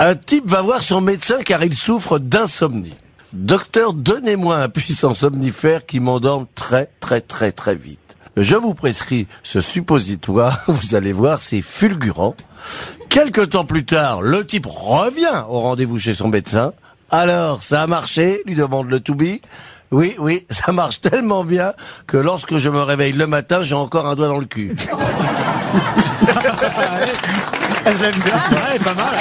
Un type va voir son médecin car il souffre d'insomnie. Docteur, donnez-moi un puissant somnifère qui m'endorme très très très très vite. Je vous prescris ce suppositoire, vous allez voir, c'est fulgurant. Quelque temps plus tard, le type revient au rendez-vous chez son médecin. Alors, ça a marché lui demande le Toubi. Oui, oui, ça marche tellement bien que lorsque je me réveille le matin, j'ai encore un doigt dans le cul. J'aime bien. Ouais, pas mal.